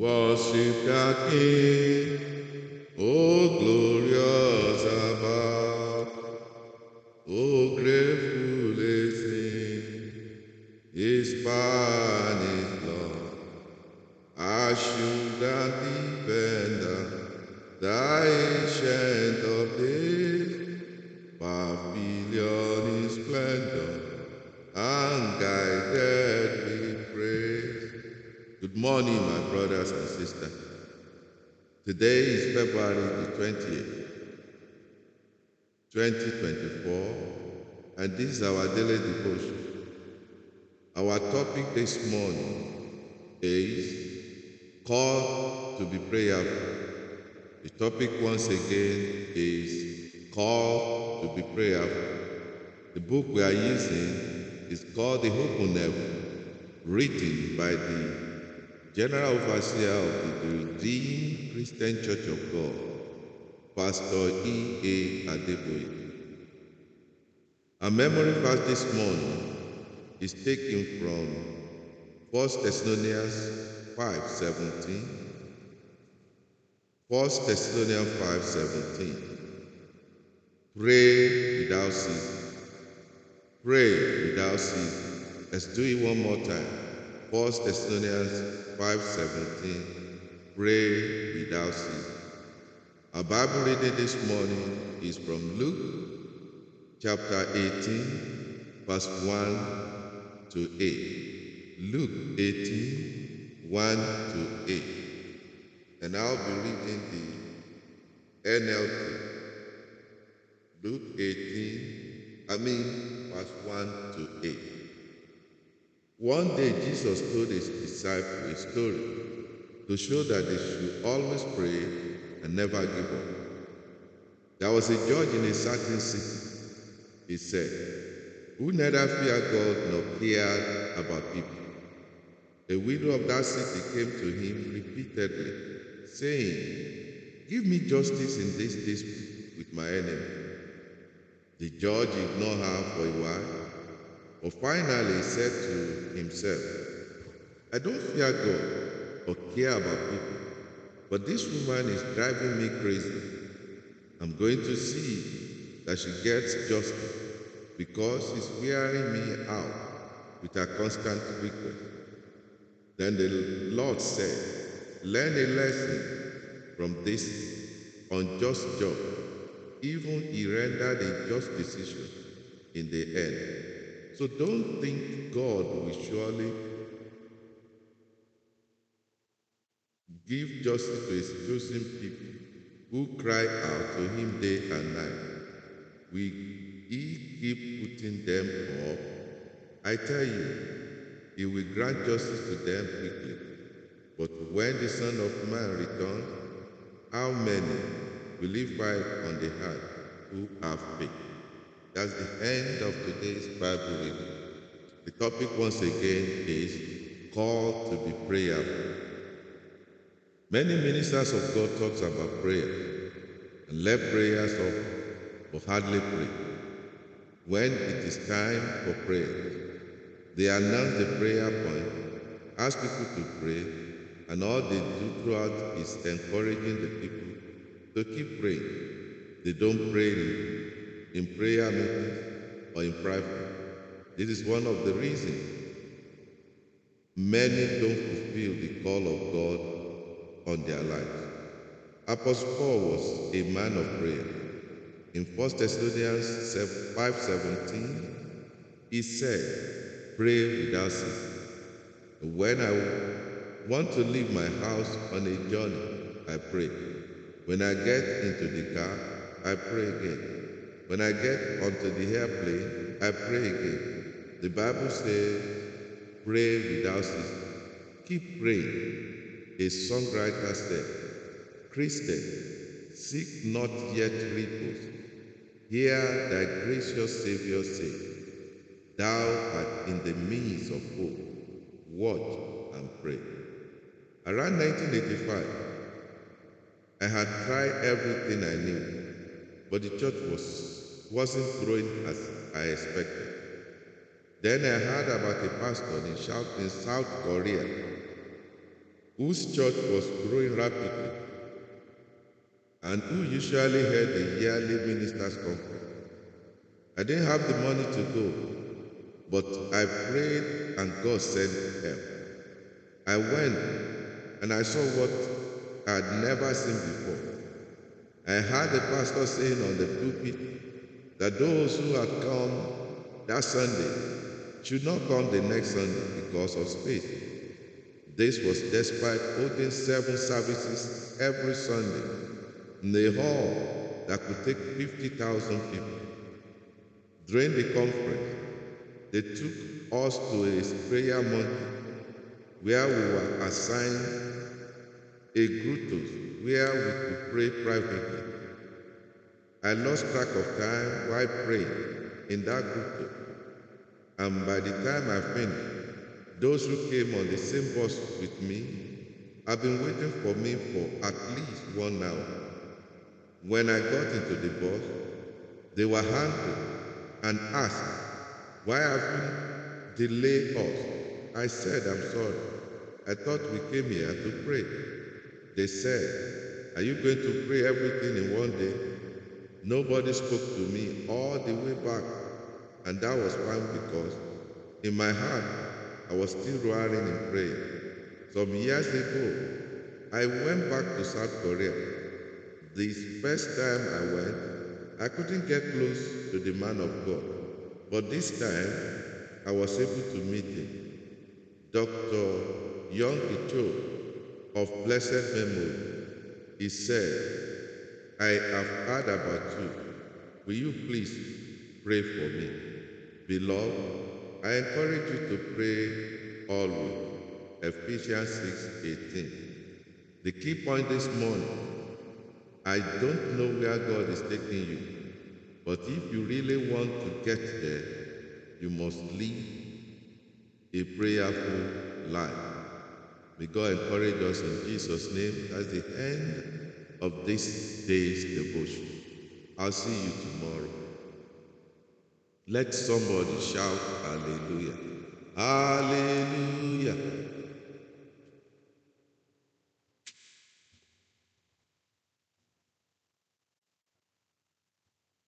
Worship the King, O glorious above, O grateful is His span is long. Assured Good morning, my brothers and sisters. Today is February the 20th, 2024, and this is our daily devotion. Our topic this morning is call to be prayerful. The topic once again is call to be prayerful. The book we are using is called The Open Heaven, written by the General Overseer of the Redeemed Christian Church of God, Pastor E. A. Adeboye. Our memory verse this morning is taken from 1 Thessalonians 5:17. 1 Thessalonians 5:17. Pray without ceasing. Pray without ceasing. Let's do it one more time. 1 Thessalonians 5:17. Pray without ceasing. Our Bible reading this morning is from Luke chapter 18, verse 1 to 8. Luke 18, 1 to 8. And I'll be reading the NLT. Luke 18, I mean, verse 1 to 8. One day Jesus told his disciples a story to show that they should always pray and never give up. There was a judge in a certain city. He said, who neither feared God nor cared about people. The widow of that city came to him repeatedly, saying, Give me justice in this dispute with my enemy. The judge ignored her for a while, but finally he said to himself, I don't fear God or care about people, but this woman is driving me crazy. I'm going to see that she gets justice because she's wearing me out with her constant request. Then the Lord said, Learn a lesson from this unjust judge. Even he rendered a just decision in the end. So don't think God will surely give justice to his chosen people who cry out to him day and night. Will he keep putting them off? I tell you, he will grant justice to them quickly. But when the Son of Man returns, how many will he find on the heart who have faith? That's the end of today's Bible reading. The topic once again is called to be prayerful. Many ministers of God talks about prayer and left prayers off but hardly pray. When it is time for prayer, they announce the prayer point, ask people to pray, and all they do throughout is encouraging the people to keep praying. They don't pray in, prayer meetings or in private. This is one of the reasons many don't fulfill the call of God on their lives. Apostle Paul was a man of prayer. In 1 Thessalonians 5:17, he said, "Pray without ceasing." When I want to leave my house on a journey, I pray. When I get into the car, I pray again. When I get onto the airplane, I pray again. The Bible says, "Pray without ceasing." Keep praying. A songwriter said, Christian, seek not yet repose. Hear thy gracious Savior say, Thou art in the midst of hope. Watch and pray. Around 1985, I had tried everything I knew, but the church was, wasn't growing as I expected. Then I heard about a pastor in South, in South Korea whose church was growing rapidly and who usually held the yearly ministers' conference. I didn't have the money to go, but I prayed and God sent help. I went and I saw what I had never seen before. I heard the pastor saying on the pulpit that those who had come that Sunday should not come the next Sunday because of space. This was despite holding seven services every Sunday in a hall that could take 50,000 people. During the conference, they took us to a prayer mountain where we were assigned a grotto where we could pray privately. I lost track of time while praying in that group. and by the time I finished, those who came on the same bus with me have been waiting for me for at least one hour. When I got into the bus, they were angry and asked, Why have you delayed us? I said, I'm sorry. I thought we came here to pray. They said, Are you going to pray everything in one day? Nobody spoke to me all the way back, and that was fine because in my heart I was still roaring in prayer. Some years ago, I went back to South Korea this first time I went, I couldn't get close to the man of God, but this time I was able to meet him. Dr. Young Cho of Blessed Memory, he said, I have heard about you. Will you please pray for me? Beloved, I encourage you to pray always. Ephesians 6 18. The key point this morning I don't know where God is taking you, but if you really want to get there, you must live a prayerful life. May God encourage us in Jesus' name. That's the end of this day's devotion. I'll see you tomorrow. Let somebody shout hallelujah. Hallelujah.